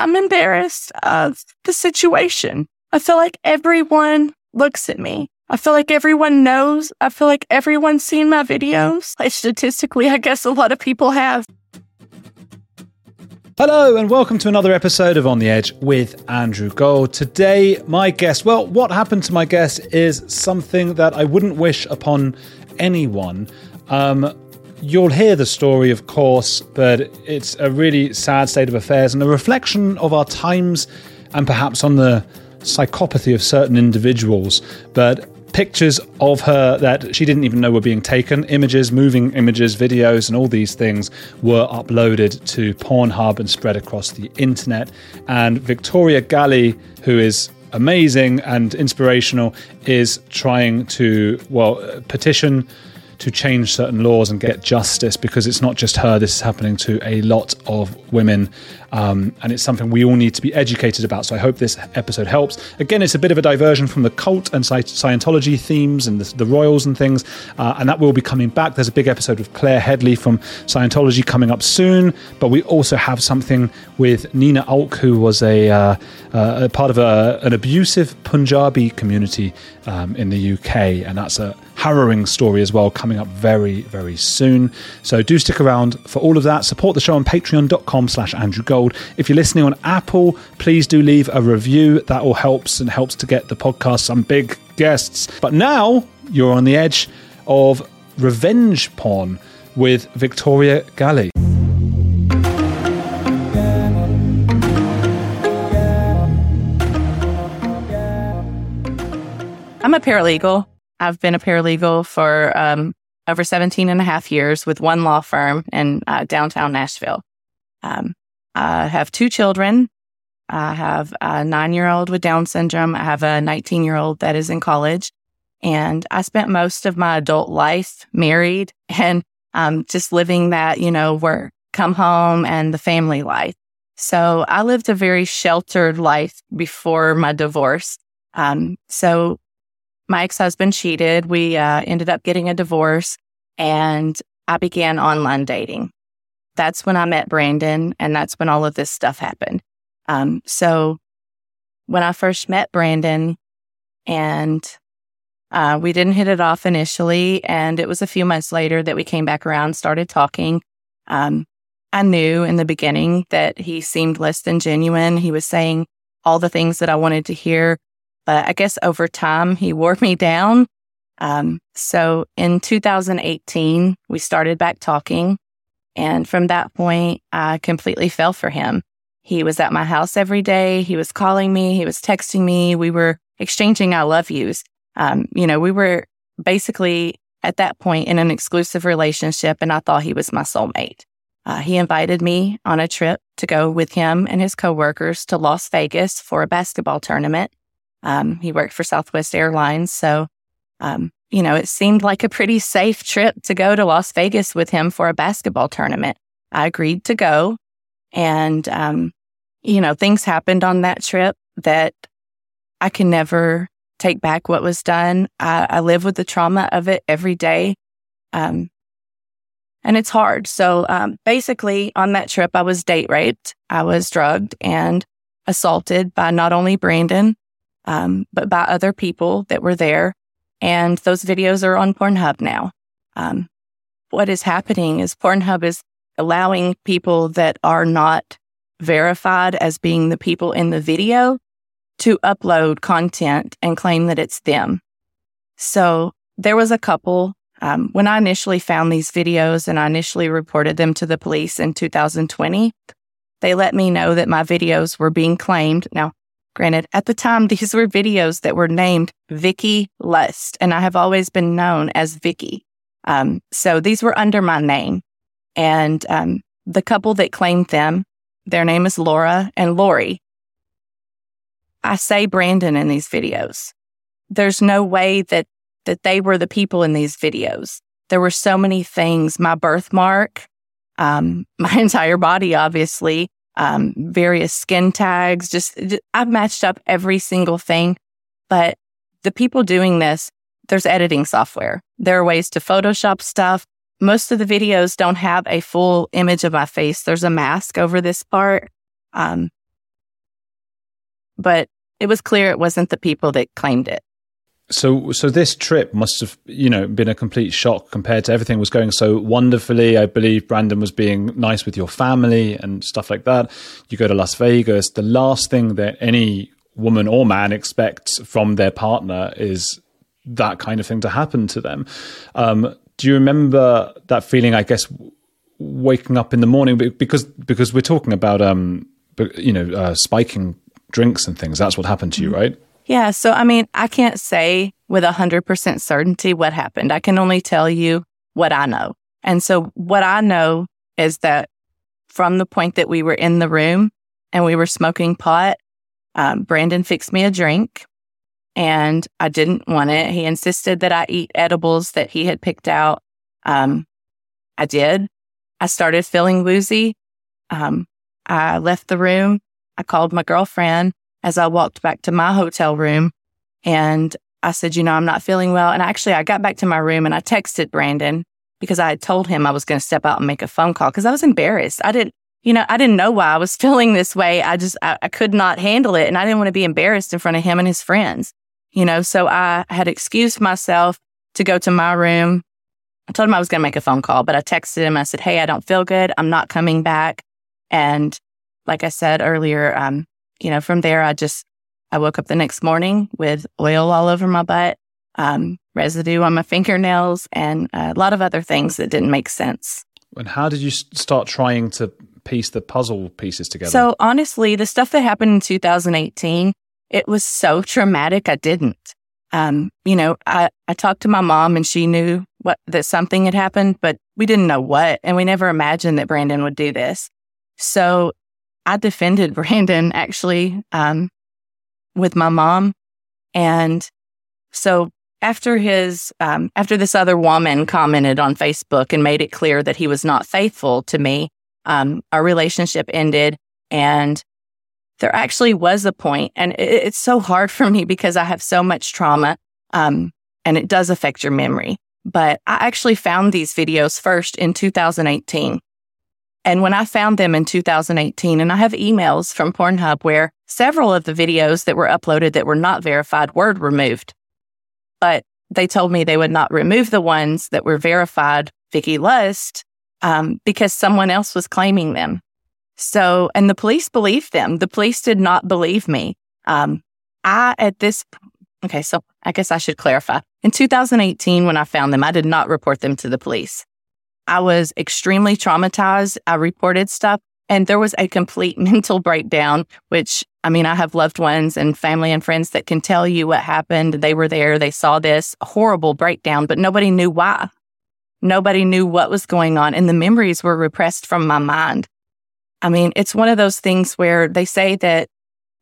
I'm embarrassed of the situation. I feel like everyone looks at me. I feel like everyone knows. I feel like everyone's seen my videos. Like statistically, I guess a lot of people have. Hello, and welcome to another episode of On the Edge with Andrew Gold. Today, my guest, well, what happened to my guest is something that I wouldn't wish upon anyone. Um, you'll hear the story, of course, but it's a really sad state of affairs and a reflection of our times and perhaps on the psychopathy of certain individuals. But pictures of her that she didn't even know were being taken, images, moving images, videos, and all these things were uploaded to Pornhub and spread across the internet. And Victoria Galy, who is amazing and inspirational, is trying to, well, uh, petition to change certain laws and get justice because it's not just her. This is happening to a lot of women, um, and it's something we all need to be educated about. So I hope this episode helps. Again, it's a bit of a diversion from the cult and Scientology themes and the, the royals and things, uh, and that will be coming back. There's a big episode with Claire Headley from Scientology coming up soon, but we also have something with Nina Alk, who was a, uh, uh, a part of a, an abusive Punjabi community um, in the UK, and that's a harrowing story as well coming up very, very soon. So do stick around for all of that. Support the show on patreon.com slash Andrew Gold. If you're listening on Apple, please do leave a review. That all helps and helps to get the podcast some big guests. But now you're on the edge of revenge porn with Victoria Galy. I'm a paralegal. I've been a paralegal for um, over 17 and a half years with one law firm in uh, downtown Nashville. Um, I have two children. I have a nine year old with Down syndrome. I have a 19 year old that is in college. And I spent most of my adult life married and um, just living that, you know, work, come home and the family life. So I lived a very sheltered life before my divorce. Um, so my ex husband cheated. We uh, ended up getting a divorce and I began online dating. That's when I met Brandon and that's when all of this stuff happened. Um, so when I first met Brandon and uh, we didn't hit it off initially, and it was a few months later that we came back around, started talking. Um, I knew in the beginning that he seemed less than genuine. He was saying all the things that I wanted to hear, but I guess over time, he wore me down. Um, so in 2018, we started back talking. And from that point, I completely fell for him. He was at my house every day. He was calling me. He was texting me. We were exchanging I love yous. Um, you know, we were basically at that point in an exclusive relationship, and I thought he was my soulmate. Uh, he invited me on a trip to go with him and his coworkers to Las Vegas for a basketball tournament. Um, he worked for Southwest Airlines. So, um, you know, it seemed like a pretty safe trip to go to Las Vegas with him for a basketball tournament. I agreed to go. And, um, you know, things happened on that trip that I can never take back what was done. I, I live with the trauma of it every day. Um, and it's hard. So, um, basically on that trip, I was date raped. I was drugged and assaulted by not only Brandon, um, but by other people that were there. And those videos are on Pornhub now. Um, what is happening is Pornhub is allowing people that are not verified as being the people in the video to upload content and claim that it's them. So there was a couple. Um, when I initially found these videos and I initially reported them to the police in 2020, they let me know that my videos were being claimed. Now, Granted, at the time, these were videos that were named Vicky Lust, and I have always been known as Vicky. Um, so these were under my name. And um, the couple that claimed them, their name is Laura and Lori. I say Brandon in these videos. There's no way that that they were the people in these videos. There were so many things. My birthmark, um, my entire body, obviously, um, various skin tags. Just, just, I've matched up every single thing. But the people doing this, there's editing software. There are ways to Photoshop stuff. Most of the videos don't have a full image of my face. There's a mask over this part. Um, but it was clear it wasn't the people that claimed it. So, so this trip must have, you know, been a complete shock compared to everything was going so wonderfully. I believe Brandon was being nice with your family and stuff like that. You go to Las Vegas. The last thing that any woman or man expects from their partner is that kind of thing to happen to them. Um, do you remember that feeling? I guess waking up in the morning because because we're talking about um, you know uh, spiking drinks and things. That's what happened to you, mm-hmm. right? Yeah. So, I mean, I can't say with 100% certainty what happened. I can only tell you what I know. And so, what I know is that from the point that we were in the room and we were smoking pot, um, Brandon fixed me a drink and I didn't want it. He insisted that I eat edibles that he had picked out. Um, I did. I started feeling woozy. Um, I left the room. I called my girlfriend as I walked back to my hotel room and I said, you know, I'm not feeling well. And actually, I got back to my room and I texted Brandon because I had told him I was going to step out and make a phone call because I was embarrassed. I didn't, you know, I didn't know why I was feeling this way. I just, I, I could not handle it. And I didn't want to be embarrassed in front of him and his friends, you know, so I had excused myself to go to my room. I told him I was going to make a phone call, but I texted him. I said, Hey, I don't feel good. I'm not coming back. And like I said earlier, um, you know, from there, I just, I woke up the next morning with oil all over my butt, um, residue on my fingernails, and a lot of other things that didn't make sense. And how did you start trying to piece the puzzle pieces together? So honestly, the stuff that happened in 2018, it was so traumatic. I didn't. Um, you know, I, I talked to my mom and she knew what that something had happened, but we didn't know what, and we never imagined that Brandon would do this. So I defended Brandon actually um, with my mom, and so after his um, after this other woman commented on Facebook and made it clear that he was not faithful to me, um, our relationship ended, and there actually was a point, and it, it's so hard for me because I have so much trauma, um, and it does affect your memory. But I actually found these videos first in 2018. And when I found them in 2018, and I have emails from Pornhub where several of the videos that were uploaded that were not verified were removed. But they told me they would not remove the ones that were verified, Vicky Lust, um, because someone else was claiming them. So, and the police believed them. The police did not believe me. Um, I, at this, okay, so I guess I should clarify. In 2018, when I found them, I did not report them to the police. I was extremely traumatized. I reported stuff and there was a complete mental breakdown, which I mean, I have loved ones and family and friends that can tell you what happened. They were there. They saw this horrible breakdown, but nobody knew why. Nobody knew what was going on and the memories were repressed from my mind. I mean, it's one of those things where they say that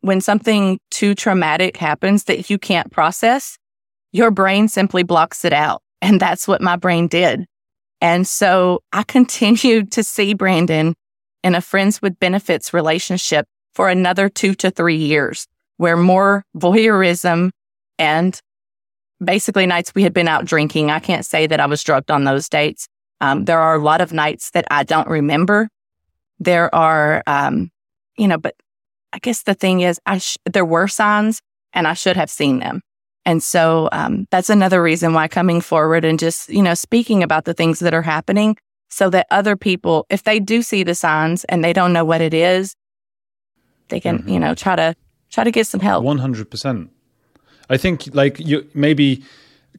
when something too traumatic happens that you can't process, your brain simply blocks it out. And that's what my brain did. And so I continued to see Brandon in a friends with benefits relationship for another two to three years, where more voyeurism and basically nights we had been out drinking. I can't say that I was drugged on those dates. Um, there are a lot of nights that I don't remember. There are, um, you know, but I guess the thing is, I sh- there were signs and I should have seen them. And so um, that's another reason why coming forward and just, you know, speaking about the things that are happening so that other people, if they do see the signs and they don't know what it is, they can, mm-hmm. you know, try to try to get some help. 100%. I think like you maybe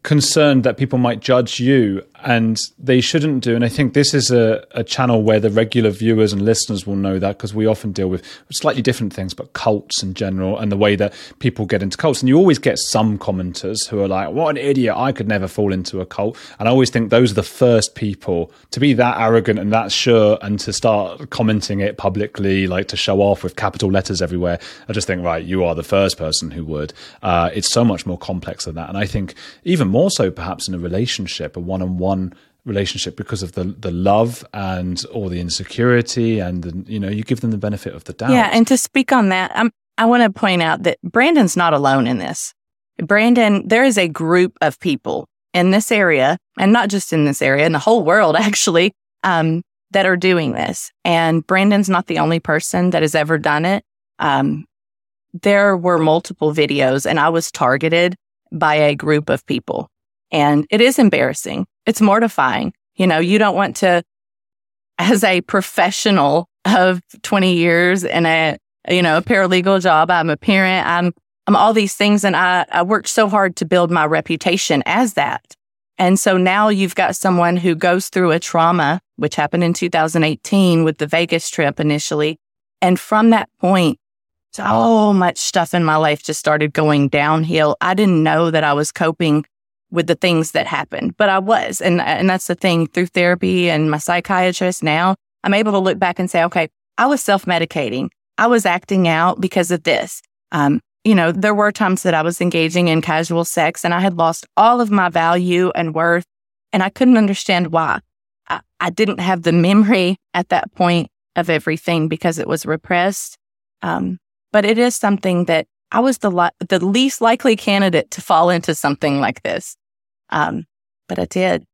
concerned that people might judge you and they shouldn't do. And i think this is a, a channel where the regular viewers and listeners will know that because we often deal with slightly different things but cults in general and the way that people get into cults. And you always get some commenters who are like what an idiot i could never fall into a cult. And i always think those are the first people to be that arrogant and that sure and to start commenting it publicly like to show off with capital letters everywhere. I just think right you are the first person who would. Uh, it's so much more complex than that. And i think even more so perhaps in a relationship a one-on-one relationship because of the the love and or the insecurity and the, you know you give them the benefit of the doubt. Yeah and to speak on that I'm, i want to point out that brandon's not alone in this. Brandon there is a group of people in this area and not just in this area in the whole world actually um, that are doing this. And brandon's not the only person that has ever done it. Um, there were multiple videos and I was targeted by a group of people. And it is embarrassing. It's mortifying. You know, you don't want to, as a professional of 20 years in a, you know, a paralegal job, I'm a parent, I'm, I'm all these things. And I, I worked so hard to build my reputation as that. And so now you've got someone who goes through a trauma, which happened in 2018 with the Vegas trip initially. And from that point, so much stuff in my life just started going downhill. I didn't know that I was coping with the things that happened, but I was. And, and that's the thing through therapy and my psychiatrist now, I'm able to look back and say, okay, I was self medicating. I was acting out because of this. Um, you know, there were times that I was engaging in casual sex and I had lost all of my value and worth, and I couldn't understand why. I, I didn't have the memory at that point of everything because it was repressed. Um, but it is something that I was the li- the least likely candidate to fall into something like this. Um, but I did.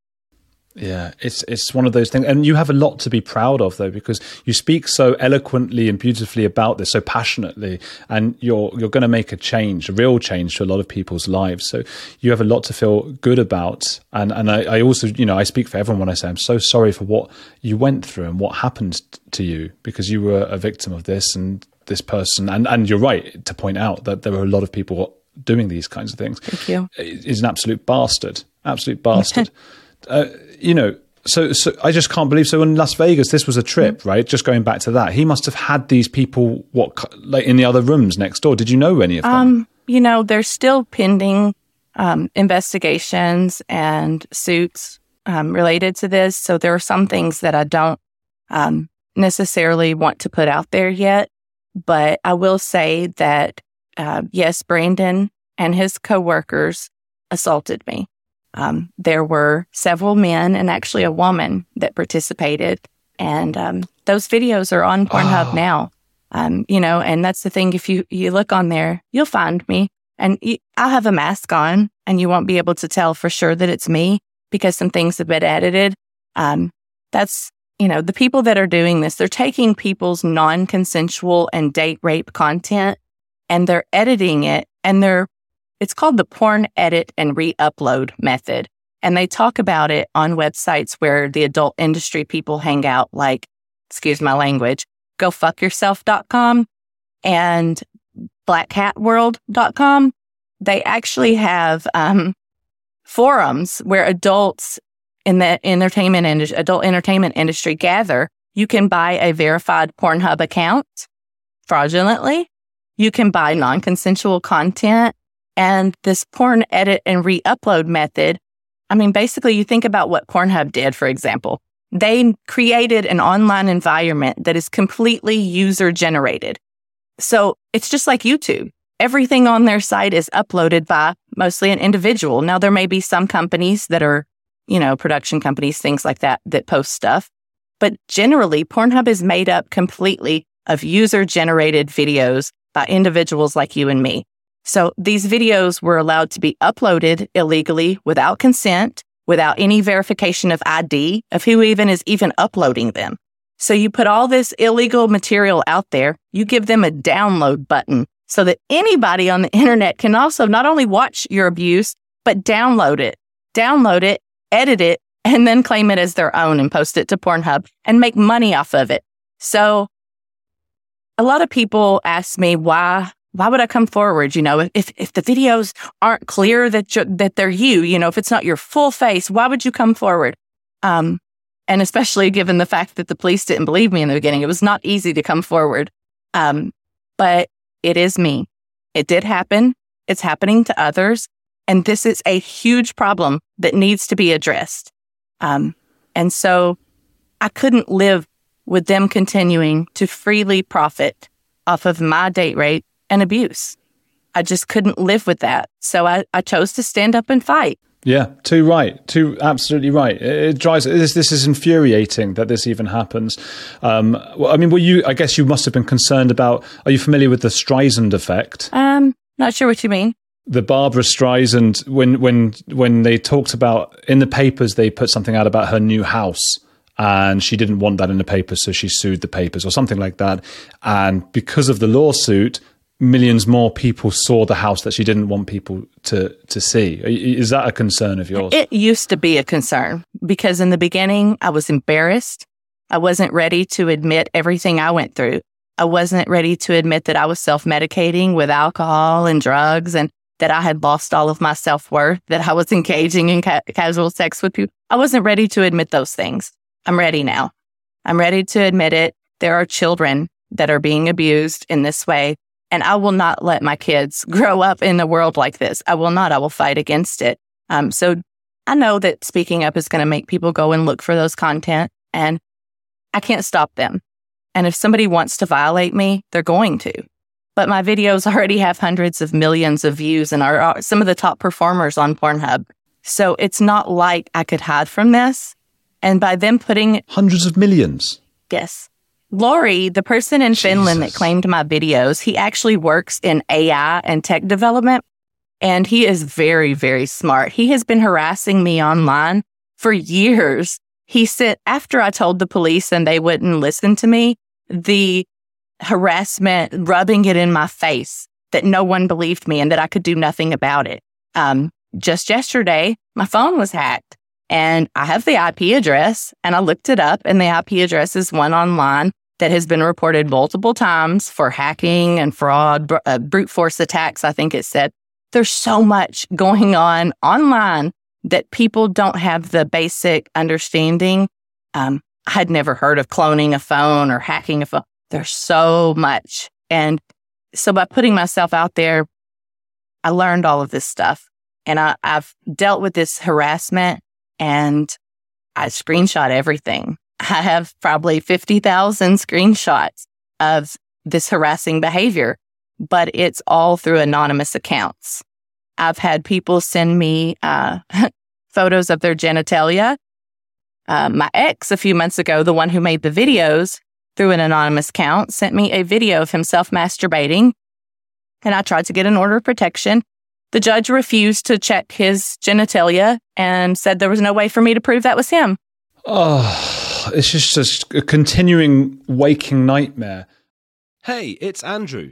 Yeah, it's it's one of those things, and you have a lot to be proud of, though, because you speak so eloquently and beautifully about this, so passionately, and you're you're going to make a change, a real change to a lot of people's lives. So you have a lot to feel good about, and and I, I also, you know, I speak for everyone when I say I'm so sorry for what you went through and what happened to you, because you were a victim of this, and this person, and and you're right to point out that there are a lot of people doing these kinds of things. Thank you. Is an absolute bastard, absolute bastard. uh, you know, so, so I just can't believe. So in Las Vegas, this was a trip, mm. right? Just going back to that, he must have had these people what like in the other rooms next door. Did you know any of them? Um, you know, there's still pending um, investigations and suits um, related to this. So there are some things that I don't um, necessarily want to put out there yet. But I will say that uh, yes, Brandon and his coworkers assaulted me. Um, there were several men and actually a woman that participated. And um, those videos are on Pornhub oh. now. Um, you know, and that's the thing. If you, you look on there, you'll find me and you, I'll have a mask on and you won't be able to tell for sure that it's me because some things have been edited. Um, that's, you know, the people that are doing this, they're taking people's non consensual and date rape content and they're editing it and they're it's called the porn edit and re-upload method. And they talk about it on websites where the adult industry people hang out, like, excuse my language, gofuckyourself.com and blackhatworld.com. They actually have um, forums where adults in the entertainment industry, adult entertainment industry gather. You can buy a verified Pornhub account fraudulently. You can buy non-consensual content and this porn edit and re upload method, I mean, basically, you think about what Pornhub did, for example. They created an online environment that is completely user generated. So it's just like YouTube. Everything on their site is uploaded by mostly an individual. Now, there may be some companies that are, you know, production companies, things like that, that post stuff. But generally, Pornhub is made up completely of user generated videos by individuals like you and me. So these videos were allowed to be uploaded illegally without consent, without any verification of ID of who even is even uploading them. So you put all this illegal material out there, you give them a download button so that anybody on the internet can also not only watch your abuse, but download it, download it, edit it, and then claim it as their own and post it to Pornhub and make money off of it. So a lot of people ask me why why would I come forward? You know, if, if the videos aren't clear that you, that they're you, you know, if it's not your full face, why would you come forward? Um, and especially given the fact that the police didn't believe me in the beginning, it was not easy to come forward. Um, but it is me. It did happen. It's happening to others. And this is a huge problem that needs to be addressed. Um, and so I couldn't live with them continuing to freely profit off of my date rate and abuse. I just couldn't live with that. So I, I chose to stand up and fight. Yeah, too right, too absolutely right. It, it drives. This, this is infuriating that this even happens. Um, well, I mean, were you? I guess you must have been concerned about. Are you familiar with the Streisand effect? Um, not sure what you mean. The Barbra Streisand when when when they talked about in the papers, they put something out about her new house and she didn't want that in the papers, so she sued the papers or something like that. And because of the lawsuit, millions more people saw the house that she didn't want people to to see. Is that a concern of yours? It used to be a concern because in the beginning I was embarrassed. I wasn't ready to admit everything I went through. I wasn't ready to admit that I was self-medicating with alcohol and drugs and that I had lost all of my self-worth, that I was engaging in ca- casual sex with people. I wasn't ready to admit those things. I'm ready now. I'm ready to admit it. There are children that are being abused in this way and I will not let my kids grow up in a world like this. I will not. I will fight against it. Um, so I know that speaking up is going to make people go and look for those content and I can't stop them. And if somebody wants to violate me, they're going to. But my videos already have hundreds of millions of views and are, some of the top performers on Pornhub. So it's not like I could hide from this. And by them putting hundreds of millions. Yes. Lori, the person in Jesus. Finland that claimed my videos, he actually works in AI and tech development. And he is very, very smart. He has been harassing me online for years. He said, after I told the police and they wouldn't listen to me, the harassment, rubbing it in my face that no one believed me and that I could do nothing about it. Um, just yesterday, my phone was hacked and I have the IP address and I looked it up and the IP address is one online that has been reported multiple times for hacking and fraud, uh, brute force attacks. I think it said there's so much going on online that people don't have the basic understanding. Um, I'd never heard of cloning a phone or hacking a phone. There's so much. And so by putting myself out there, I learned all of this stuff and I, I've dealt with this harassment and I screenshot everything. I have probably 50,000 screenshots of this harassing behavior, but it's all through anonymous accounts. I've had people send me uh, photos of their genitalia. Uh, my ex, a few months ago, the one who made the videos through an anonymous account, sent me a video of himself masturbating. And I tried to get an order of protection. The judge refused to check his genitalia and said there was no way for me to prove that was him. Oh, it's just a continuing waking nightmare. Hey, it's Andrew.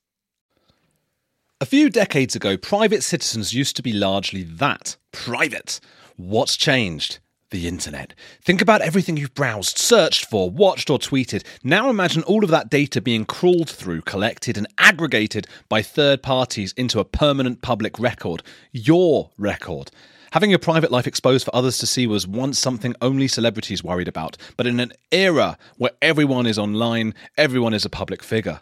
A few decades ago, private citizens used to be largely that private. What's changed? The internet. Think about everything you've browsed, searched for, watched, or tweeted. Now imagine all of that data being crawled through, collected, and aggregated by third parties into a permanent public record. Your record. Having your private life exposed for others to see was once something only celebrities worried about, but in an era where everyone is online, everyone is a public figure.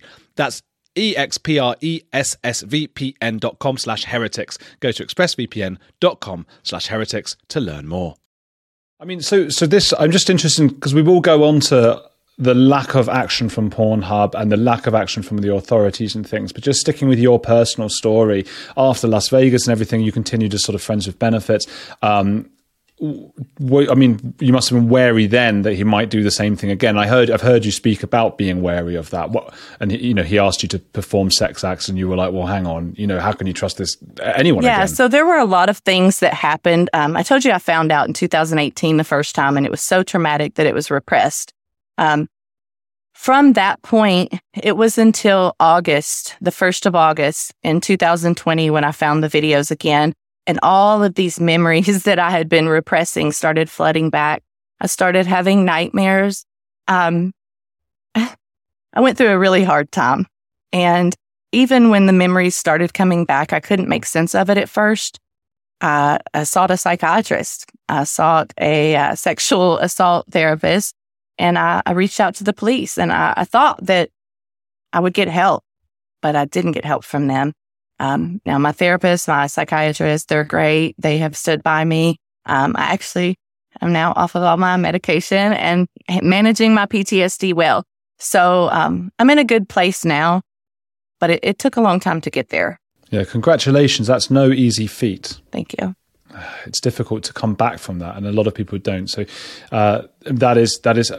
That's expressvpn.com slash heretics. Go to expressvpn.com slash heretics to learn more. I mean, so so this I'm just interested because we will go on to the lack of action from Pornhub and the lack of action from the authorities and things. But just sticking with your personal story, after Las Vegas and everything, you continued to sort of friends with benefits. Um, I mean, you must have been wary then that he might do the same thing again. I heard, I've heard you speak about being wary of that. What, and you know, he asked you to perform sex acts, and you were like, "Well, hang on, you know, how can you trust this anyone?" Yeah. Again? So there were a lot of things that happened. Um, I told you I found out in 2018 the first time, and it was so traumatic that it was repressed. Um, from that point, it was until August, the 1st of August in 2020, when I found the videos again. And all of these memories that I had been repressing started flooding back. I started having nightmares. Um, I went through a really hard time. And even when the memories started coming back, I couldn't make sense of it at first. Uh, I sought a psychiatrist. I sought a uh, sexual assault therapist and I, I reached out to the police and I, I, thought that I would get help, but I didn't get help from them. Um, now, my therapist, my psychiatrist, they're great. They have stood by me. Um, I actually am now off of all my medication and managing my PTSD well. So um, I'm in a good place now, but it, it took a long time to get there. Yeah, congratulations. That's no easy feat. Thank you it's difficult to come back from that, and a lot of people don't. So uh, that is that is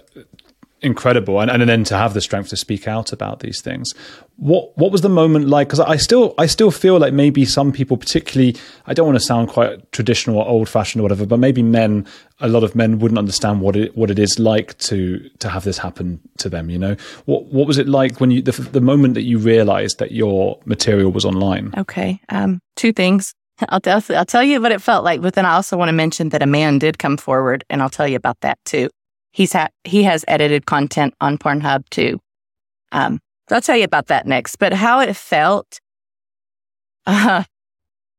incredible, and, and then to have the strength to speak out about these things. What what was the moment like? Because I still I still feel like maybe some people, particularly, I don't want to sound quite traditional or old fashioned or whatever, but maybe men, a lot of men wouldn't understand what it what it is like to to have this happen to them. You know, what what was it like when you the, the moment that you realized that your material was online? Okay, um, two things. I'll tell, I'll tell you what it felt like, but then I also want to mention that a man did come forward, and I'll tell you about that too. He's ha- he has edited content on Pornhub too. Um, I'll tell you about that next. But how it felt, uh,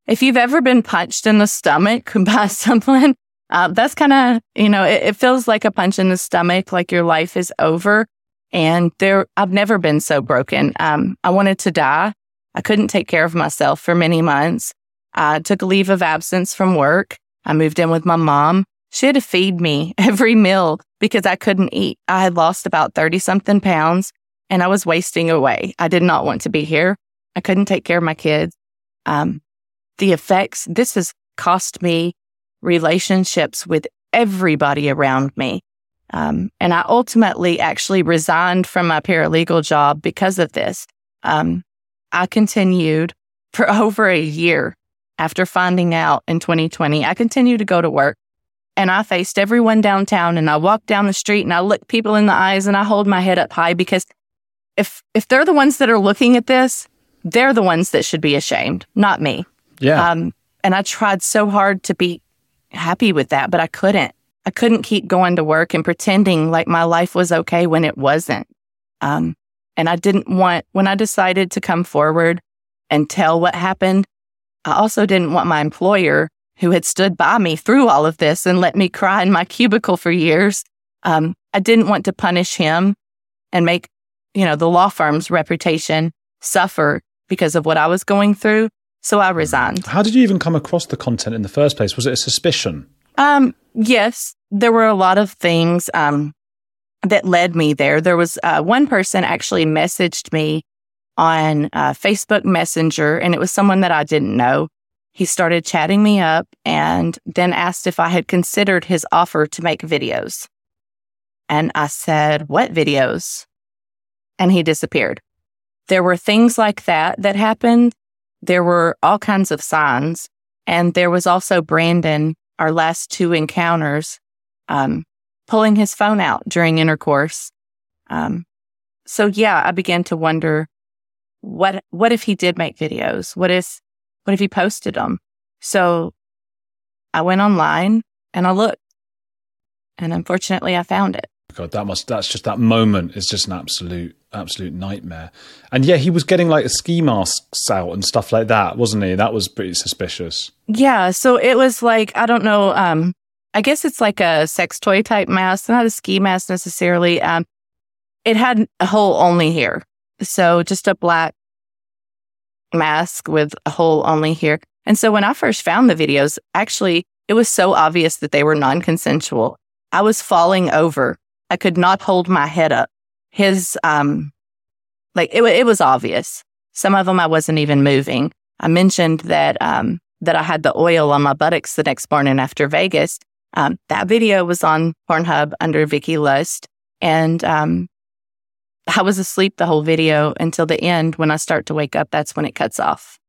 if you've ever been punched in the stomach by someone, uh, that's kind of you know it, it feels like a punch in the stomach, like your life is over. And there, I've never been so broken. Um, I wanted to die. I couldn't take care of myself for many months. I took a leave of absence from work. I moved in with my mom. She had to feed me every meal because I couldn't eat. I had lost about 30 something pounds and I was wasting away. I did not want to be here. I couldn't take care of my kids. Um, the effects, this has cost me relationships with everybody around me. Um, and I ultimately actually resigned from my paralegal job because of this. Um, I continued for over a year after finding out in 2020, I continued to go to work and I faced everyone downtown and I walked down the street and I look people in the eyes and I hold my head up high because if if they're the ones that are looking at this, they're the ones that should be ashamed, not me. Yeah. Um, and I tried so hard to be happy with that, but I couldn't. I couldn't keep going to work and pretending like my life was okay when it wasn't. Um, and I didn't want when I decided to come forward and tell what happened. I also didn't want my employer, who had stood by me through all of this and let me cry in my cubicle for years, um, I didn't want to punish him and make, you know, the law firm's reputation suffer because of what I was going through. So I resigned. How did you even come across the content in the first place? Was it a suspicion? Um, yes, there were a lot of things um, that led me there. There was uh, one person actually messaged me on uh, Facebook Messenger, and it was someone that I didn't know. He started chatting me up and then asked if I had considered his offer to make videos. And I said, What videos? And he disappeared. There were things like that that happened. There were all kinds of signs. And there was also Brandon, our last two encounters, um, pulling his phone out during intercourse. Um, so yeah, I began to wonder what what if he did make videos? What if what if he posted them? So I went online and I looked, and unfortunately, I found it. God, that must that's just that moment is just an absolute absolute nightmare. And yeah, he was getting like the ski masks out and stuff like that, wasn't he? That was pretty suspicious. Yeah, so it was like I don't know. Um, I guess it's like a sex toy type mask, not a ski mask necessarily. Um, it had a hole only here, so just a black mask with a hole only here. And so when I first found the videos, actually, it was so obvious that they were non-consensual. I was falling over. I could not hold my head up. His, um, like it, it was obvious. Some of them I wasn't even moving. I mentioned that, um, that I had the oil on my buttocks the next morning after Vegas. Um, that video was on Pornhub under Vicky Lust. And, um, I was asleep the whole video until the end. When I start to wake up, that's when it cuts off.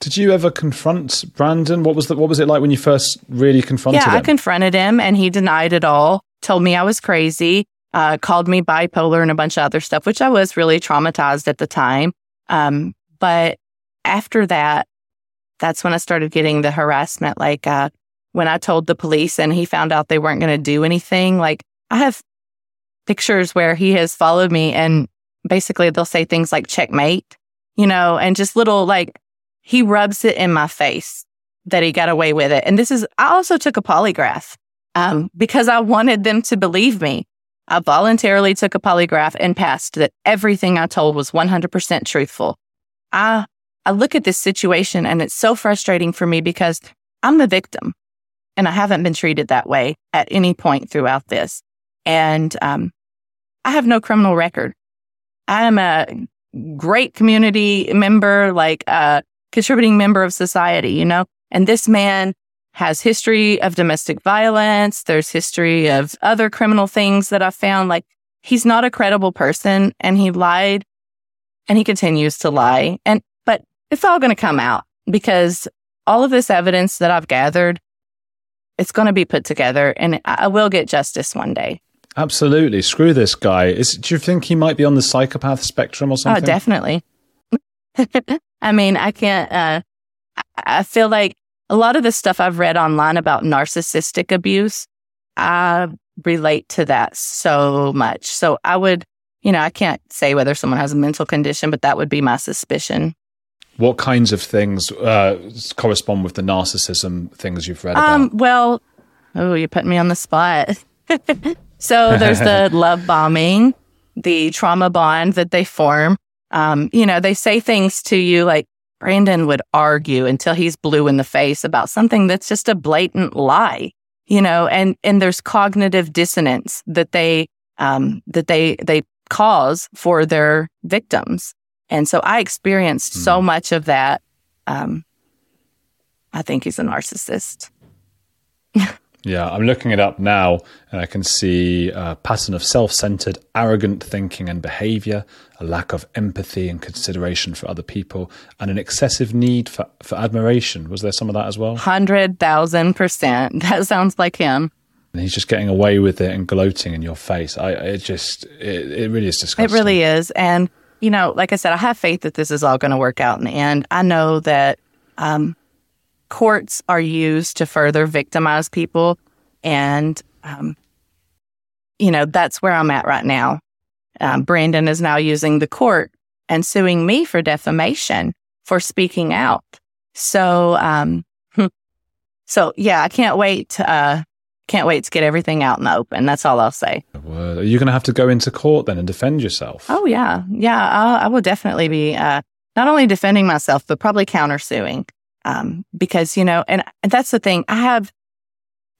Did you ever confront Brandon? What was the, what was it like when you first really confronted yeah, him? I confronted him and he denied it all, told me I was crazy, uh, called me bipolar and a bunch of other stuff, which I was really traumatized at the time. Um, but after that, that's when I started getting the harassment. Like uh, when I told the police and he found out they weren't going to do anything, like I have pictures where he has followed me and basically they'll say things like checkmate, you know, and just little like he rubs it in my face that he got away with it. And this is, I also took a polygraph um, because I wanted them to believe me. I voluntarily took a polygraph and passed that everything I told was 100% truthful. I, I look at this situation and it's so frustrating for me because I'm the victim and I haven't been treated that way at any point throughout this. And um, I have no criminal record. I am a great community member, like a contributing member of society, you know? And this man has history of domestic violence. There's history of other criminal things that I found. Like he's not a credible person and he lied and he continues to lie. And, but it's all going to come out because all of this evidence that I've gathered, it's going to be put together and I will get justice one day. Absolutely. Screw this guy. Is, do you think he might be on the psychopath spectrum or something? Oh, definitely. I mean, I can't, uh, I feel like a lot of the stuff I've read online about narcissistic abuse, I relate to that so much. So I would, you know, I can't say whether someone has a mental condition, but that would be my suspicion. What kinds of things uh, correspond with the narcissism things you've read um, about? Well, oh, you're putting me on the spot. So there's the love bombing, the trauma bond that they form. Um, you know, they say things to you like Brandon would argue until he's blue in the face about something that's just a blatant lie, you know, and, and there's cognitive dissonance that they, um, that they, they cause for their victims. And so I experienced mm. so hmm. much of that. Um, I think he's a narcissist. Yeah, I'm looking it up now and I can see a pattern of self centered, arrogant thinking and behavior, a lack of empathy and consideration for other people, and an excessive need for, for admiration. Was there some of that as well? 100,000%. That sounds like him. And he's just getting away with it and gloating in your face. I, it just, it, it really is disgusting. It really is. And, you know, like I said, I have faith that this is all going to work out in the end. I know that, um, courts are used to further victimize people. And, um, you know, that's where I'm at right now. Um, Brandon is now using the court and suing me for defamation for speaking out. So, um, so yeah, I can't wait. Uh, can't wait to get everything out in the open. That's all I'll say. Are you going to have to go into court then and defend yourself? Oh yeah, yeah. I'll, I will definitely be uh, not only defending myself, but probably countersuing. Um, because, you know, and that's the thing. I have,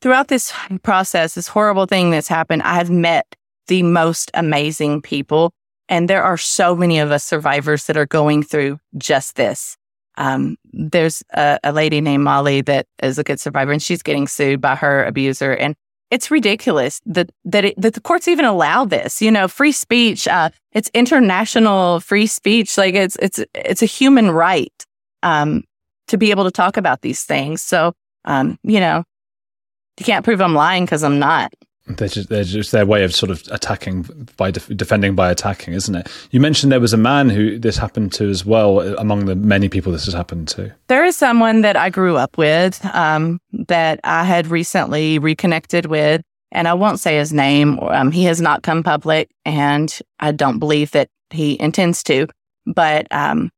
throughout this process, this horrible thing that's happened, I have met the most amazing people. And there are so many of us survivors that are going through just this. Um, there's a, a, lady named Molly that is a good survivor and she's getting sued by her abuser. And it's ridiculous that, that, it, that the courts even allow this, you know, free speech. Uh, it's international free speech. Like it's, it's, it's a human right. Um, to be able to talk about these things. So, um, you know, you can't prove I'm lying because I'm not. They're just, they're just their way of sort of attacking by def- defending by attacking, isn't it? You mentioned there was a man who this happened to as well, among the many people this has happened to. There is someone that I grew up with um, that I had recently reconnected with, and I won't say his name. Um, he has not come public, and I don't believe that he intends to. But um,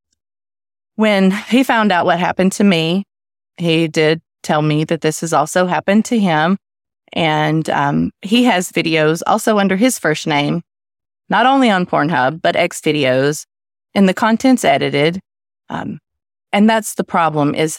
when he found out what happened to me, he did tell me that this has also happened to him. And um, he has videos also under his first name, not only on Pornhub, but X videos, and the content's edited. Um, and that's the problem is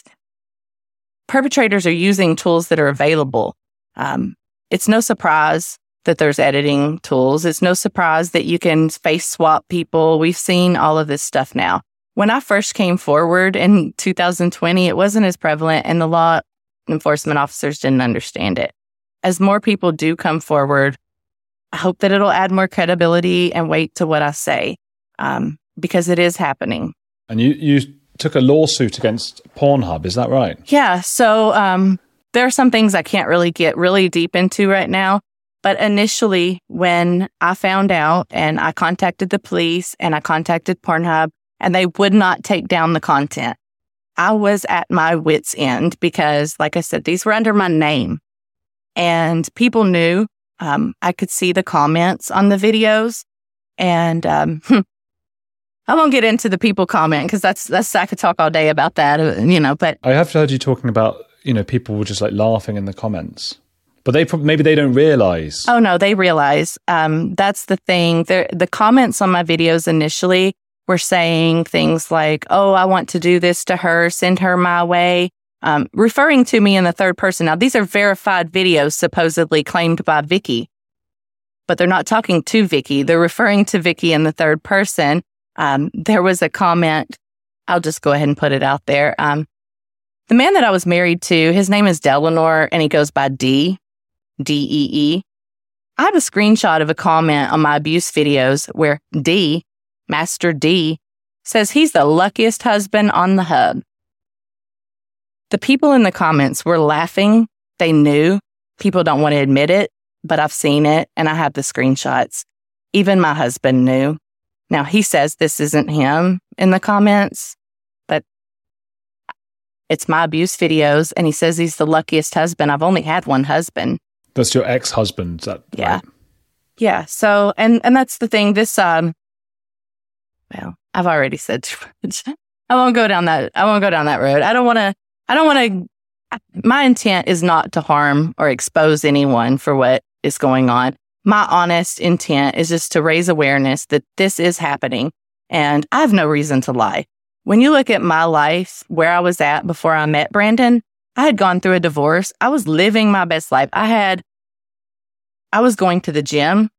perpetrators are using tools that are available. Um, it's no surprise that there's editing tools. It's no surprise that you can face swap people. We've seen all of this stuff now. When I first came forward in 2020, it wasn't as prevalent and the law enforcement officers didn't understand it. As more people do come forward, I hope that it'll add more credibility and weight to what I say um, because it is happening. And you, you took a lawsuit against Pornhub, is that right? Yeah. So um, there are some things I can't really get really deep into right now. But initially, when I found out and I contacted the police and I contacted Pornhub and they would not take down the content, I was at my wits' end because, like I said, these were under my name and people knew. Um, I could see the comments on the videos and, um, I won't get into the people comment because that's, that's, I could talk all day about that, uh, you know, but I have heard you talking about, you know, people were just like laughing in the comments. But they maybe they don't realize. Oh no, they realize. Um, that's the thing. They're, the comments on my videos initially were saying things like, "Oh, I want to do this to her. Send her my way," um, referring to me in the third person. Now, these are verified videos supposedly claimed by Vicky, but they're not talking to Vicky. They're referring to Vicky in the third person. Um, there was a comment. I'll just go ahead and put it out there. Um, the man that I was married to, his name is Delanor, and he goes by D. D E E. I have a screenshot of a comment on my abuse videos where D, Master D, says he's the luckiest husband on the hub. The people in the comments were laughing. They knew. People don't want to admit it, but I've seen it and I have the screenshots. Even my husband knew. Now he says this isn't him in the comments, but it's my abuse videos and he says he's the luckiest husband. I've only had one husband. That's your ex husband. That yeah, right? yeah. So and and that's the thing. This um, well, I've already said too much. I won't go down that. I won't go down that road. I don't want to. I don't want to. My intent is not to harm or expose anyone for what is going on. My honest intent is just to raise awareness that this is happening, and I have no reason to lie. When you look at my life, where I was at before I met Brandon, I had gone through a divorce. I was living my best life. I had, I was going to the gym.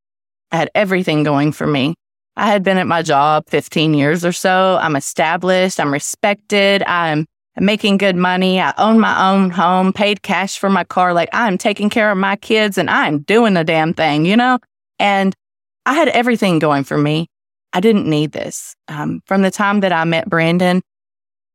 I had everything going for me. I had been at my job 15 years or so. I'm established. I'm respected. I'm making good money. I own my own home, paid cash for my car. Like I'm taking care of my kids and I'm doing the damn thing, you know? And I had everything going for me. I didn't need this. Um, from the time that I met Brandon,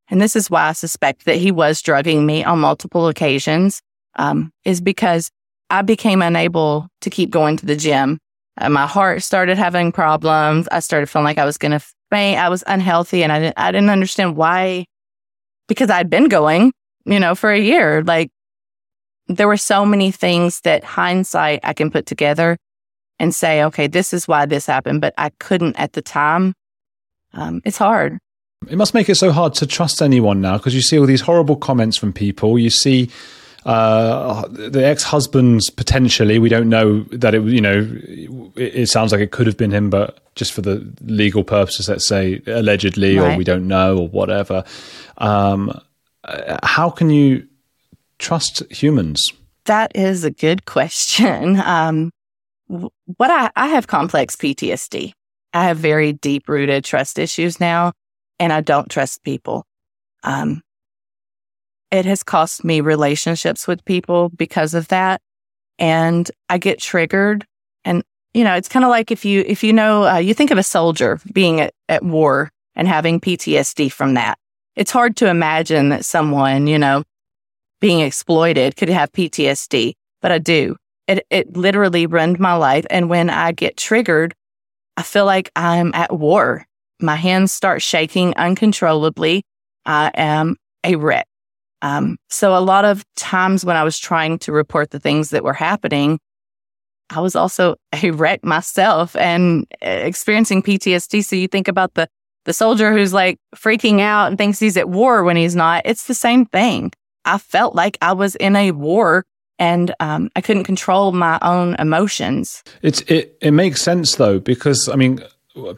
and this is why I suspect that he was drugging me on multiple occasions, um, is because I became unable to keep going to the gym. Uh, my heart started having problems. I started feeling like I was going to faint. I was unhealthy and I didn't, I didn't understand why, because I'd been going, you know, for a year. Like there were so many things that hindsight I can put together and say, okay, this is why this happened, but I couldn't at the time. Um, it's hard. It must make it so hard to trust anyone now because you see all these horrible comments from people. You see uh, the ex-husbands potentially. We don't know that it. You know, it, it, sounds like it could have been him, but just for the legal purposes, let's say allegedly, right. or we don't know, or whatever. Um, how can you trust humans? That is a good question. Um, what I, I have complex PTSD. I have very deep rooted trust issues now and I don't trust people. Um, it has cost me relationships with people because of that. And I get triggered. And, you know, it's kind of like if you, if you know, uh, you think of a soldier being at, at war and having PTSD from that. It's hard to imagine that someone, you know, being exploited could have PTSD, but I do. It, it literally ruined my life. And when I get triggered, I feel like I'm at war. My hands start shaking uncontrollably. I am a wreck. Um, so a lot of times when I was trying to report the things that were happening, I was also a wreck myself and uh, experiencing PTSD. So you think about the the soldier who's like freaking out and thinks he's at war when he's not. It's the same thing. I felt like I was in a war and um, I couldn't control my own emotions. It's it it makes sense though because I mean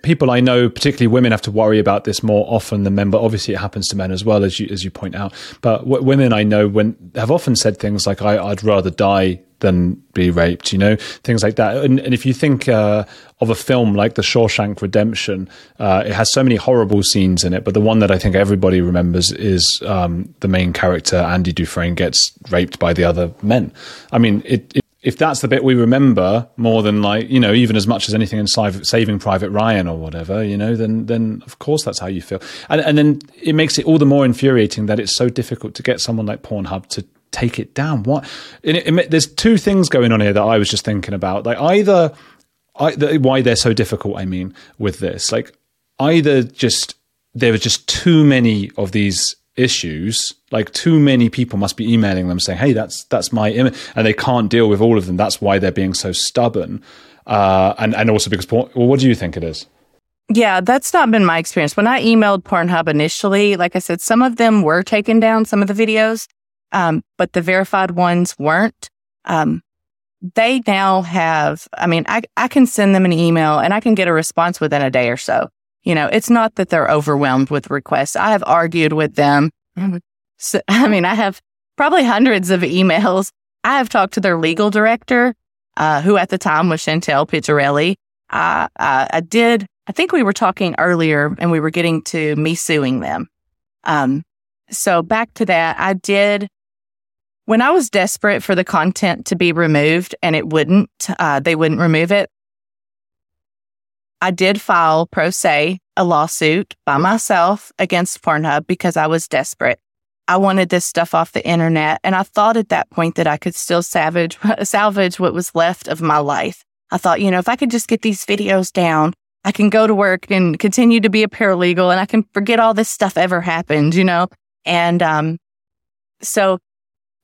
people I know, particularly women, have to worry about this more often than men. But obviously, it happens to men as well, as you as you point out. But w- women I know when have often said things like, I, "I'd rather die than be raped," you know, things like that. And, and if you think uh, of a film like The Shawshank Redemption, uh, it has so many horrible scenes in it. But the one that I think everybody remembers is um, the main character Andy Dufresne gets raped by the other men. I mean, it, it if that's the bit we remember more than like you know even as much as anything in Saving Private Ryan or whatever, you know, then then of course that's how you feel, and and then it makes it all the more infuriating that it's so difficult to get someone like Pornhub to take it down. What? It, it, there's two things going on here that I was just thinking about. Like either I, the, why they're so difficult. I mean, with this, like either just there are just too many of these issues like too many people must be emailing them saying hey that's that's my image and they can't deal with all of them. That's why they're being so stubborn. Uh, and and also because well what do you think it is? Yeah that's not been my experience. When i emailed pornhub initially like i said some of them were taken down some of the videos um, but the verified ones weren't. Um, they now have i mean I, I can send them an email and i can get a response within a day or so you know, it's not that they're overwhelmed with requests. I have argued with them. So, I mean, I have probably hundreds of emails. I have talked to their legal director, uh, who at the time was Chantel Picciarelli. I, uh, I did, I think we were talking earlier and we were getting to me suing them. Um, so back to that, I did, when I was desperate for the content to be removed and it wouldn't, uh, they wouldn't remove it, I did file pro se a lawsuit by myself against Pornhub because I was desperate. I wanted this stuff off the internet. And I thought at that point that I could still salvage, salvage what was left of my life. I thought, you know, if I could just get these videos down, I can go to work and continue to be a paralegal and I can forget all this stuff ever happened, you know? And, um, so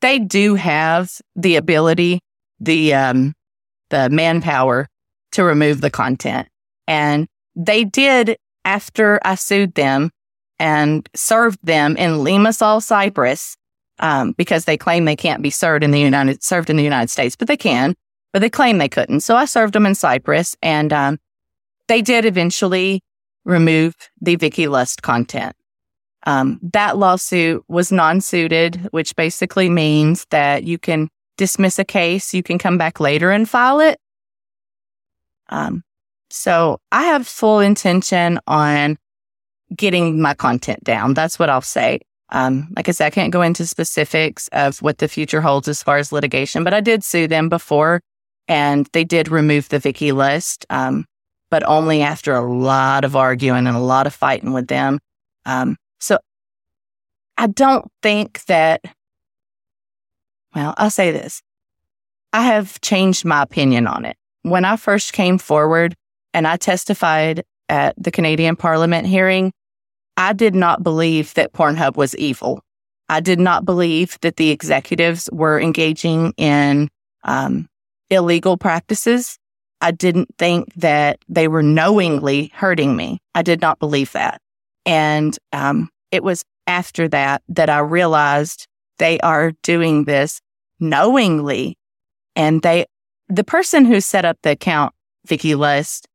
they do have the ability, the, um, the manpower to remove the content. And they did after I sued them and served them in Limassol, Cyprus, um, because they claim they can't be served in the United served in the United States, but they can. But they claim they couldn't. So I served them in Cyprus, and um, they did eventually remove the Vicky Lust content. Um, that lawsuit was non-suited, which basically means that you can dismiss a case, you can come back later and file it. Um, so I have full intention on getting my content down. That's what I'll say. Um, like I said, I can't go into specifics of what the future holds as far as litigation, but I did sue them before and they did remove the Vicky Lust. Um, but only after a lot of arguing and a lot of fighting with them. Um, so I don't think that, well, I'll say this. I have changed my opinion on it. When I first came forward, and I testified at the Canadian Parliament hearing, I did not believe that Pornhub was evil. I did not believe that the executives were engaging in um, illegal practices. I didn't think that they were knowingly hurting me. I did not believe that. And um, it was after that that I realized they are doing this knowingly. And they, the person who set up the account, Vicky Lust,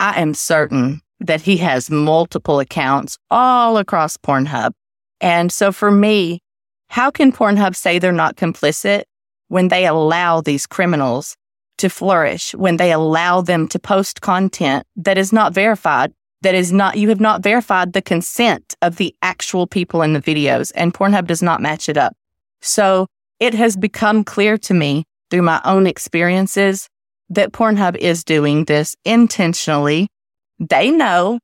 I am certain mm. that he has multiple accounts all across Pornhub. And so for me, how can Pornhub say they're not complicit when they allow these criminals to flourish, when they allow them to post content that is not verified, that is not, you have not verified the consent of the actual people in the videos, and Pornhub does not match it up. So it has become clear to me through my own experiences that Pornhub is doing this intentionally. They know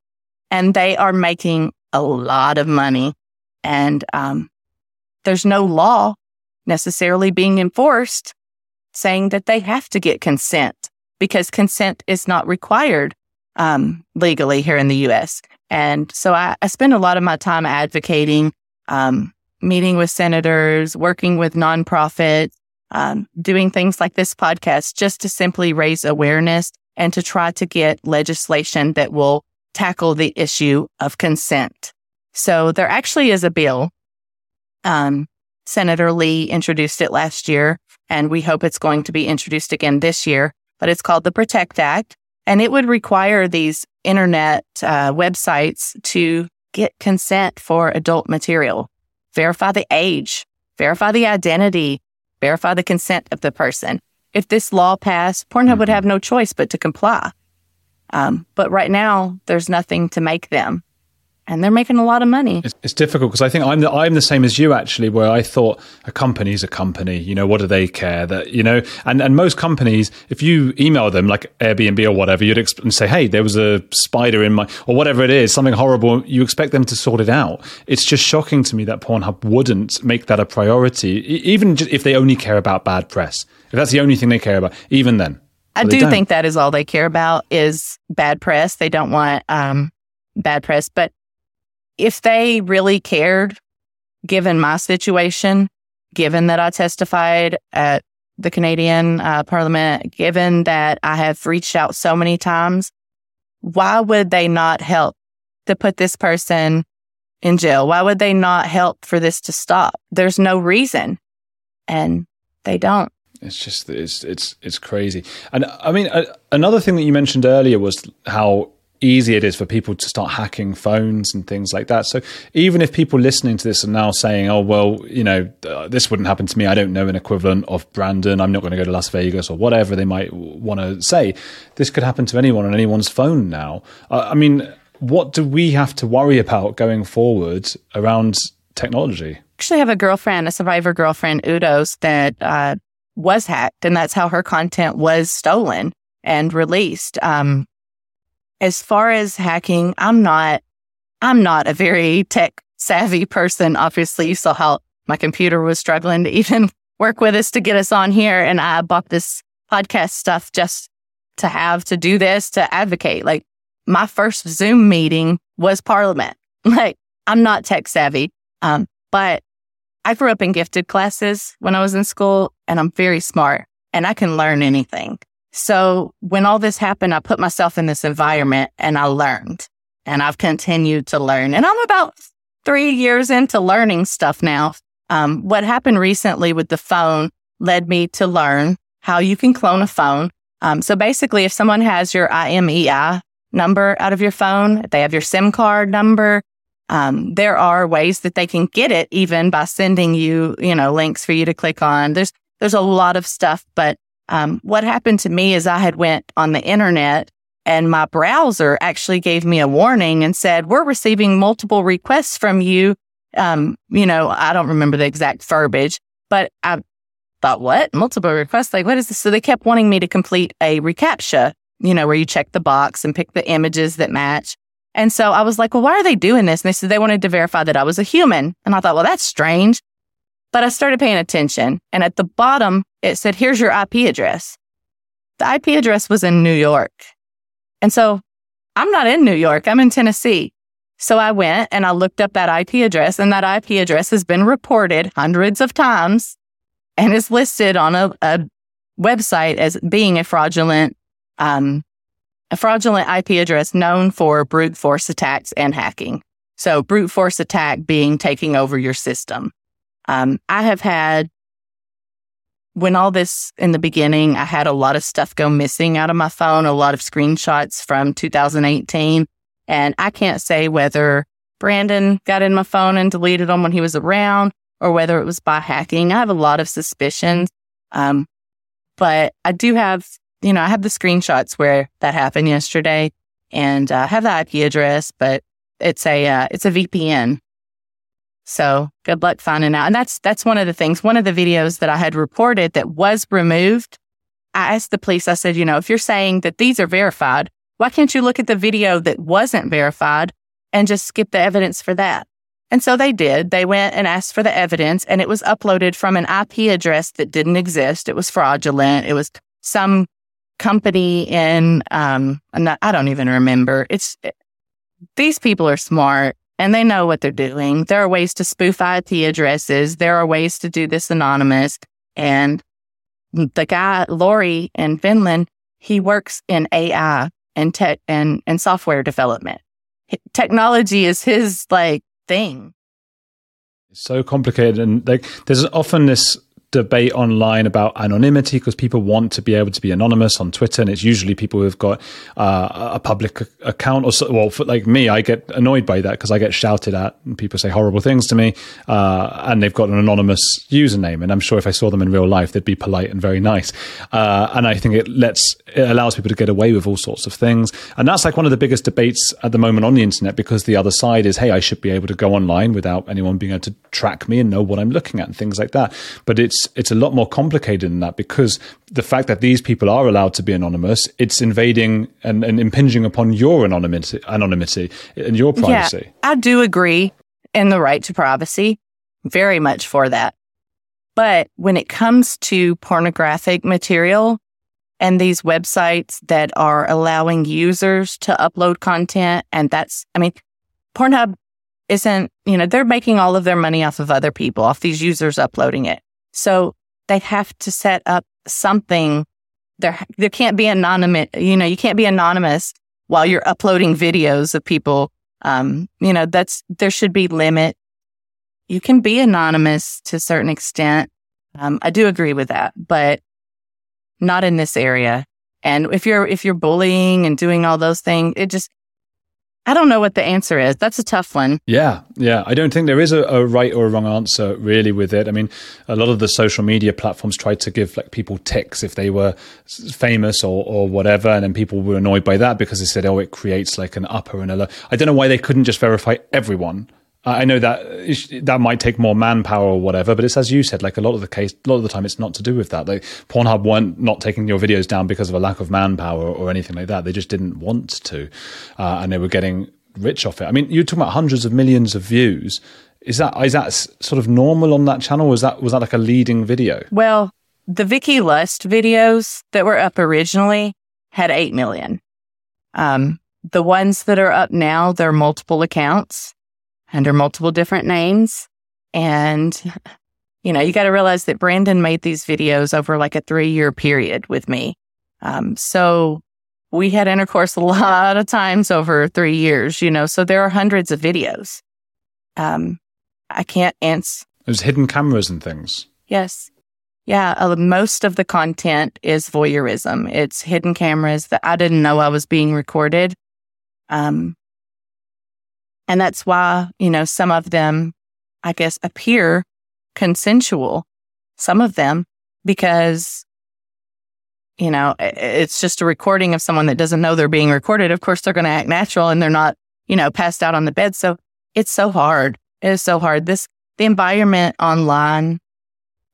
and they are making a lot of money. And um, there's no law necessarily being enforced. saying that they have to get consent because consent is not required um, legally here in the U.S. And so I, I spend a lot of my time advocating, um, meeting with senators, working with nonprofits, um, doing things like this podcast just to simply raise awareness and to try to get legislation that will tackle the issue of consent. So there actually is a bill. Um, Senator Lee introduced it last year, and we hope it's going to be introduced again this year. But it's called the Protect Act, and it would require these internet uh, websites to get consent for adult material, verify the age, verify the identity, verify the consent of the person. If this law passed, Pornhub would mm-hmm. have no choice but to comply. Um, but right now, there's nothing to make them and they're making a lot of money. It's, it's difficult because I think I'm the, I'm the same as you actually, where I thought a company's a company. You know, what do they care that you know? And and most companies, if you email them like Airbnb or whatever, you'd exp- say, hey, there was a spider in my or whatever it is, something horrible. You expect them to sort it out. It's just shocking to me that Pornhub wouldn't make that a priority, even if they only care about bad press. If that's the only thing they care about, even then. I do think that is all they care about is bad press. They don't want um, bad press, but if they really cared, given my situation, given that I testified at the Canadian uh, Parliament, given that I have reached out so many times, why would they not help to put this person in jail? Why would they not help for this to stop? There's no reason. And they don't. It's just it's it's it's crazy. And I mean, another thing that you mentioned earlier was how easy it is for people to start hacking phones and things like that. So even if people listening to this are now saying, "Oh well, you know, uh, this wouldn't happen to me. I don't know an equivalent of Brandon. I'm not going to go to Las Vegas or whatever they might want to say." This could happen to anyone on anyone's phone now. Uh, I mean, what do we have to worry about going forward around technology? Actually, I have a girlfriend, a survivor girlfriend, Udos, that uh, was hacked, and that's how her content was stolen and released. Um, as far as hacking, I'm not, I'm not a very tech savvy person. Obviously, you saw how my computer was struggling to even work with us to get us on here. And I bought this podcast stuff just to have to do this, to advocate. Like my first Zoom meeting was Parliament. Like I'm not tech savvy. Um, but I grew up in gifted classes when I was in school and I'm very smart and I can learn anything. So when all this happened, I put myself in this environment and I learned and I've continued to learn. And I'm about three years into learning stuff now. Um, what happened recently with the phone led me to learn how you can clone a phone. Um, so basically, if someone has your IMEI number out of your phone, they have your SIM card number, um, there are ways that they can get it even by sending you, you know, links for you to click on. There's, there's a lot of stuff, but um, what happened to me is I had went on the internet and my browser actually gave me a warning and said, we're receiving multiple requests from you. Um, you know, I don't remember the exact verbiage, but I thought, what? Multiple requests? Like, what is this? So they kept wanting me to complete a reCAPTCHA, you know, where you check the box and pick the images that match. And so I was like, well, why are they doing this? And they said they wanted to verify that I was a human. And I thought, well, that's strange. But I started paying attention. And at the bottom, it said, here's your IP address. The IP address was in New York. And so I'm not in New York. I'm in Tennessee. So I went and I looked up that IP address and that IP address has been reported hundreds of times and is listed on a, a website as being a fraudulent, um, a fraudulent IP address known for brute force attacks and hacking. So brute force attack being taking over your system. Um, I have had when all this in the beginning, I had a lot of stuff go missing out of my phone, a lot of screenshots from 2018. And I can't say whether Brandon got in my phone and deleted them when he was around or whether it was by hacking. I have a lot of suspicions. Um, but I do have, you know, I have the screenshots where that happened yesterday and uh, I have the IP address, but it's a, uh, it's a VPN. So good luck finding out. And that's that's one of the things. One of the videos that I had reported that was removed, I asked the police, I said, you know, if you're saying that these are verified, why can't you look at the video that wasn't verified and just skip the evidence for that? And so they did. They went and asked for the evidence and it was uploaded from an IP address that didn't exist. It was fraudulent. It was some company in, um, not, I don't even remember. It's, it, these people are smart and they know what they're doing. There are ways to spoof IP addresses. There are ways to do this anonymous. And the guy, Lori in Finland, he works in AI and tech and, and software development. Technology is his like thing. It's so complicated, and like there's often this debate online about anonymity because people want to be able to be anonymous on Twitter, and it's usually people who've got uh, a public account. Or so, well, for, like me, I get annoyed by that because I get shouted at, and people say horrible things to me, uh, and they've got an anonymous username. And I'm sure if I saw them in real life, they'd be polite and very nice. Uh, and I think it lets it allows people to get away with all sorts of things, and that's like one of the biggest debates at the moment on the internet because the other side is, hey, I should be able to go online without anyone being able to track me and know what I'm looking at and things like that. But it's it's it's a lot more complicated than that because the fact that these people are allowed to be anonymous, it's invading and, and impinging upon your anonymity, anonymity and your privacy. Yeah, I do agree in the right to privacy, very much for that. But when it comes to pornographic material and these websites that are allowing users to upload content, and that's, I mean, Pornhub isn't, you know, they're making all of their money off of other people, off these users uploading it. So they have to set up something. There, there can't be anonymous, you know, you can't be anonymous while you're uploading videos of people. Um, you know, that's, there should be limit. You can be anonymous to a certain extent. Um, I do agree with that, but not in this area. And if you're, if you're bullying and doing all those things, it just, I don't know what the answer is. That's a tough one. Yeah, yeah. I don't think there is a, a, right or a wrong answer really with it. I mean, a lot of the social media platforms tried to give like people ticks if they were famous or, or whatever, and then people were annoyed by that because they said, "Oh, it creates like an upper and a lower." I don't know why they couldn't just verify everyone I know that that might take more manpower or whatever, but it's as you said, like a lot of the case, a lot of the time, it's not to do with that. Like Pornhub weren't not taking your videos down because of a lack of manpower or anything like that. They just didn't want to, uh, and they were getting rich off it. I mean, you're talking about hundreds of millions of views. Is that is that sort of normal on that channel? Was that was that like a leading video? Well, the Vicky Lust videos that were up originally had eight million. Um, the ones that are up now, they're multiple accounts under multiple different names. And, you know, you got to realize that Brandon made these videos over like a three year period with me. Um, so we had intercourse a lot of times over three years, you know, so there are hundreds of videos. Um, I can't answer. There's hidden cameras and things. Yes. Yeah. Uh, most of the content is voyeurism. It's hidden cameras that I didn't know I was being recorded. Um, and that's why, you know, some of them, I guess, appear consensual, some of them, because, you know, it's just a recording of someone that doesn't know they're being recorded. Of course, they're going to act natural and they're not, you know, passed out on the bed. So it's so hard. It is so hard. This, the environment online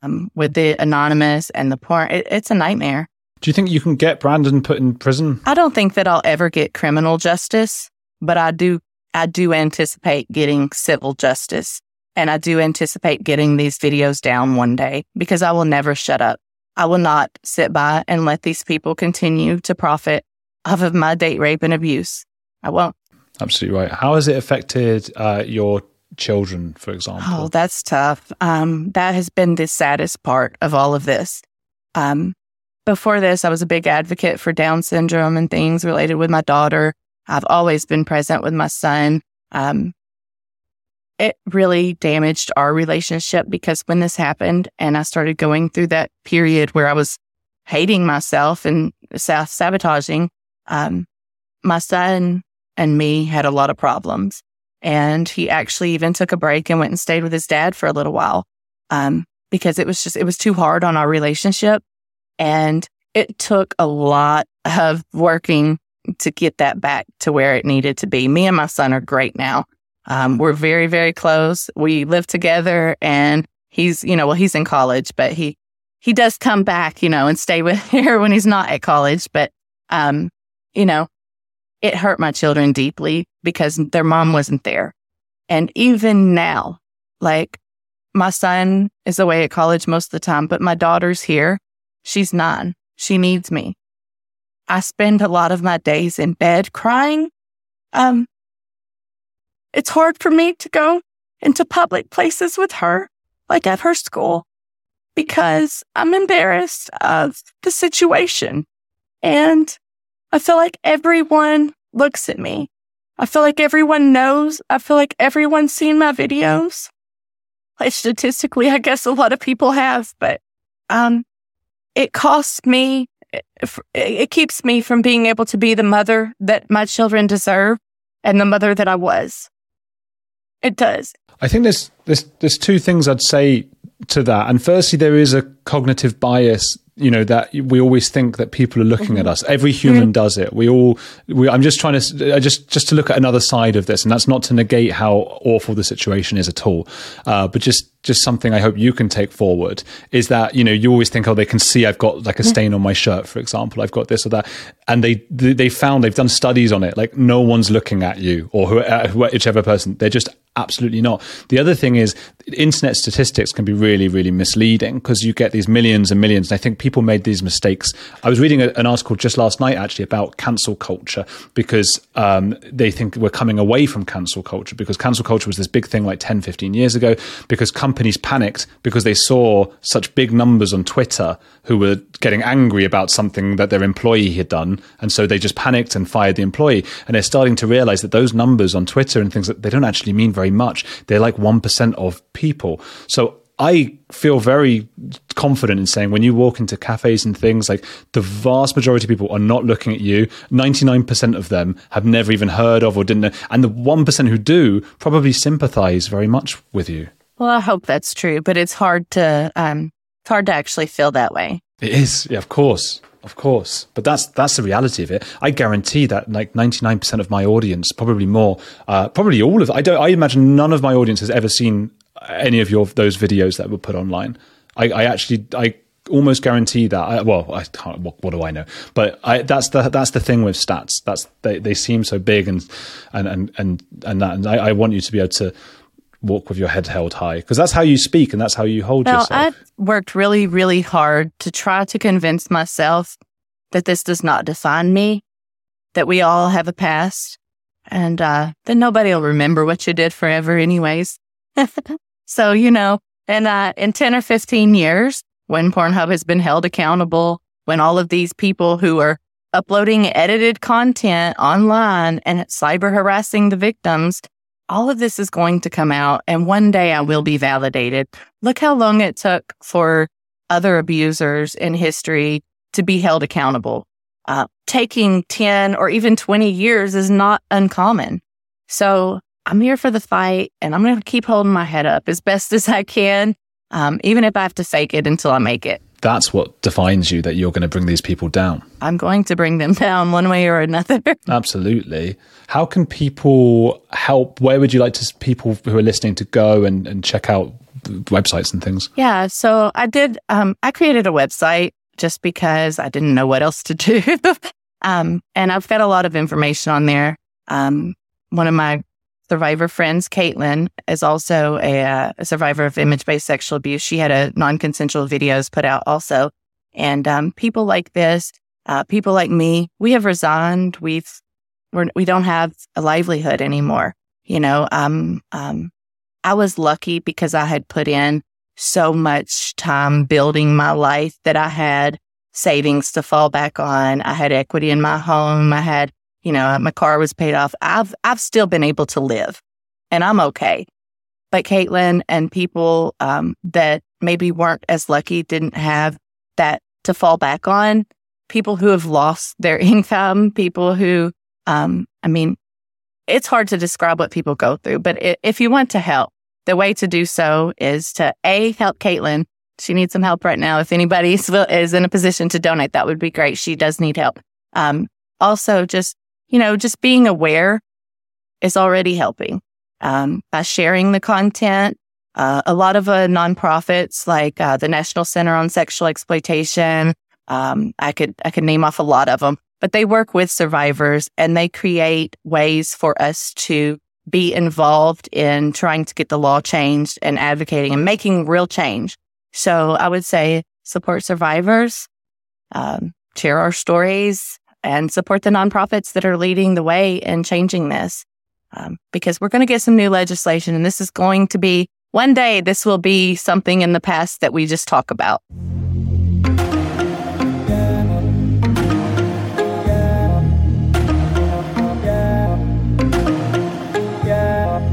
um, with the anonymous and the porn, it, it's a nightmare. Do you think you can get Brandon put in prison? I don't think that I'll ever get criminal justice, but I do I do anticipate getting civil justice and I do anticipate getting these videos down one day because I will never shut up. I will not sit by and let these people continue to profit off of my date rape and abuse. I won't. Absolutely right. How has it affected uh, your children, for example? Oh, that's tough. Um, that has been the saddest part of all of this. Um, before this, I was a big advocate for Down syndrome and things related with my daughter. I've always been present with my son. Um, it really damaged our relationship because when this happened and I started going through that period where I was hating myself and self sabotaging, um, my son and me had a lot of problems. And he actually even took a break and went and stayed with his dad for a little while. Um, because it was just, it was too hard on our relationship. And it took a lot of working to get that back to where it needed to be. Me and my son are great now. Um, we're very, very close. We live together and he's, you know, well, he's in college, but he, he does come back, you know, and stay with her when he's not at college. But, um, you know, it hurt my children deeply because their mom wasn't there. And even now, like my son is away at college most of the time, but my daughter's here. She's nine. She needs me. I spend a lot of my days in bed crying. Um, it's hard for me to go into public places with her, like at her school, because I'm embarrassed of the situation. And I feel like everyone looks at me. I feel like everyone knows. I feel like everyone's seen my videos. Like statistically, I guess a lot of people have, but, um, it costs me, it, keeps me from being able to be the mother that my children deserve and the mother that I was. It does. I think there's there's there's two things I'd say to that. And firstly, there is a cognitive bias you know that we always think that people are looking mm-hmm. at us. Every human mm-hmm. does it. We all we, i'm just trying to just just to look at another side of this and that's not to negate how awful the situation is at all. Uh, but just just something I hope you can take forward is that you know you always think oh they can see I've got like a stain on my shirt for example. I've got this or that. And they they found they've done studies on it. Like no one's looking at you or uh, whichever person. They're just absolutely not. The other thing is internet statistics can be really really misleading because you get these millions and millions. And I think people made these mistakes I was reading a, an article just last night actually about cancel culture because um, they think we're coming away from cancel culture because cancel culture was this big thing like 10 15 years ago because companies panicked because they saw such big numbers on Twitter who were getting angry about something that their employee had done. And so they just panicked and fired the employee. And they're starting to realize that those numbers on Twitter and things that they don't actually mean very much. They're like 1% of people. So I feel very confident in saying when you walk into cafes and things like the vast majority of people are not looking at you. 99% of them have never even heard of or didn't know. And the 1% who do probably sympathize very much with you. Well, I hope that's true, but it's hard to um, it's hard to actually feel that way. It is, yeah, of course, of course. But that's that's the reality of it. I guarantee that like ninety nine percent of my audience, probably more, uh, probably all of. I don't. I imagine none of my audience has ever seen any of your those videos that were put online. I, I actually I almost guarantee that. I, well, I can't. What, what, do I know? But I, that's the that's the thing with stats. That's they, they seem so big and and and and and that. And I, I want you to be able to walk with your head held high because that's how you speak and that's how you hold well, yourself. I worked really, really hard to try to convince myself that this does not define me, that we all have a past, and uh, that nobody will remember what you did forever, anyways. so, you know, and uh, in 10 or 15 years, when Pornhub has been held accountable, when all of these people who are uploading edited content online and cyber harassing the victims all of this is going to come out and one day I will be validated. Look how long it took for other abusers in history to be held accountable. Uh, taking 10 or even 20 years is not uncommon. So I'm here for the fight and I'm going to keep holding my head up as best as I can, um, even if I have to fake it until I make it that's what defines you that you're going to bring these people down. I'm going to bring them down one way or another. Absolutely. How can people help? Where would you like to people who are listening to go and, and check out websites and things? Yeah. So I did, um, I created a website just because I didn't know what else to do. um, and I've got a lot of information on there. Um, one of my survivor friends, Katelynn, is also a, uh, a survivor of image based sexual abuse. She had a non consensual videos put out also. And um, people like this, uh, people like me, we have resigned. We've we're, we don't have a livelihood anymore. You know, um, um, I was lucky because I had put in so much time building my life that I had savings to fall back on. I had equity in my home. I had you know, my car was paid off. I've, I've still been able to live and I'm okay. But Katelynn and people, um, that maybe weren't as lucky didn't have that to fall back on. People who have lost their income, people who, um, I mean, it's hard to describe what people go through, but if you want to help, the way to do so is to A, help Katelynn. She needs some help right now. If anybody is in a position to donate, that would be great. She does need help. Um, also just you know, just being aware is already helping um, by sharing the content. Uh, a lot of uh, nonprofits like uh, the National Center on Sexual Exploitation, um, I could I could name off a lot of them, but they work with survivors and they create ways for us to be involved in trying to get the law changed and advocating and making real change. So I would say support survivors, um, share our stories, and support the nonprofits that are leading the way in changing this. Um, because we're going to get some new legislation, and this is going to be one day, this will be something in the past that we just talk about.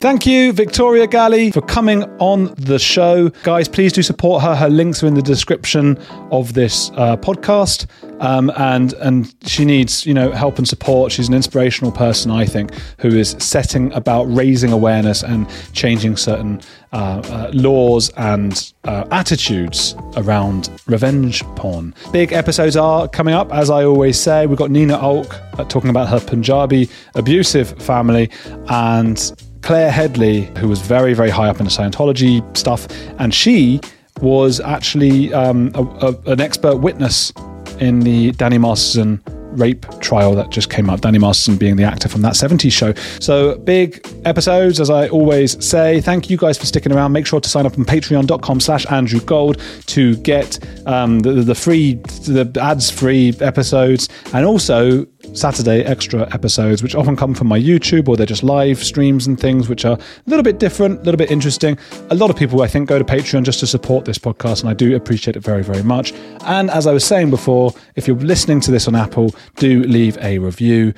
Thank you, Victoria Galy, for coming on the show. Guys, please do support her. Her links are in the description of this uh, podcast. Um, and and she needs you know help and support. She's an inspirational person, I think, who is setting about raising awareness and changing certain uh, uh, laws and uh, attitudes around revenge porn. Big episodes are coming up, as I always say. We've got Nina Alk uh, talking about her Punjabi abusive family and Claire Headley, who was very, very high up in the Scientology stuff, and she was actually um, a, a, an expert witness in the Danny Masterson rape trial that just came up. Danny Masterson being the actor from that 70s show. So big episodes, as I always say. Thank you guys for sticking around. Make sure to sign up on patreon.com slash Andrew Gold to get um, the, the free, the ads free episodes and also Saturday extra episodes, which often come from my YouTube or they're just live streams and things, which are a little bit different, a little bit interesting. A lot of people, I think, go to Patreon just to support this podcast, and I do appreciate it very, very much. And as I was saying before, if you're listening to this on Apple, do leave a review.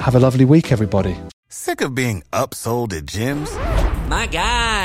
Have a lovely week, everybody. Sick of being upsold at gyms? My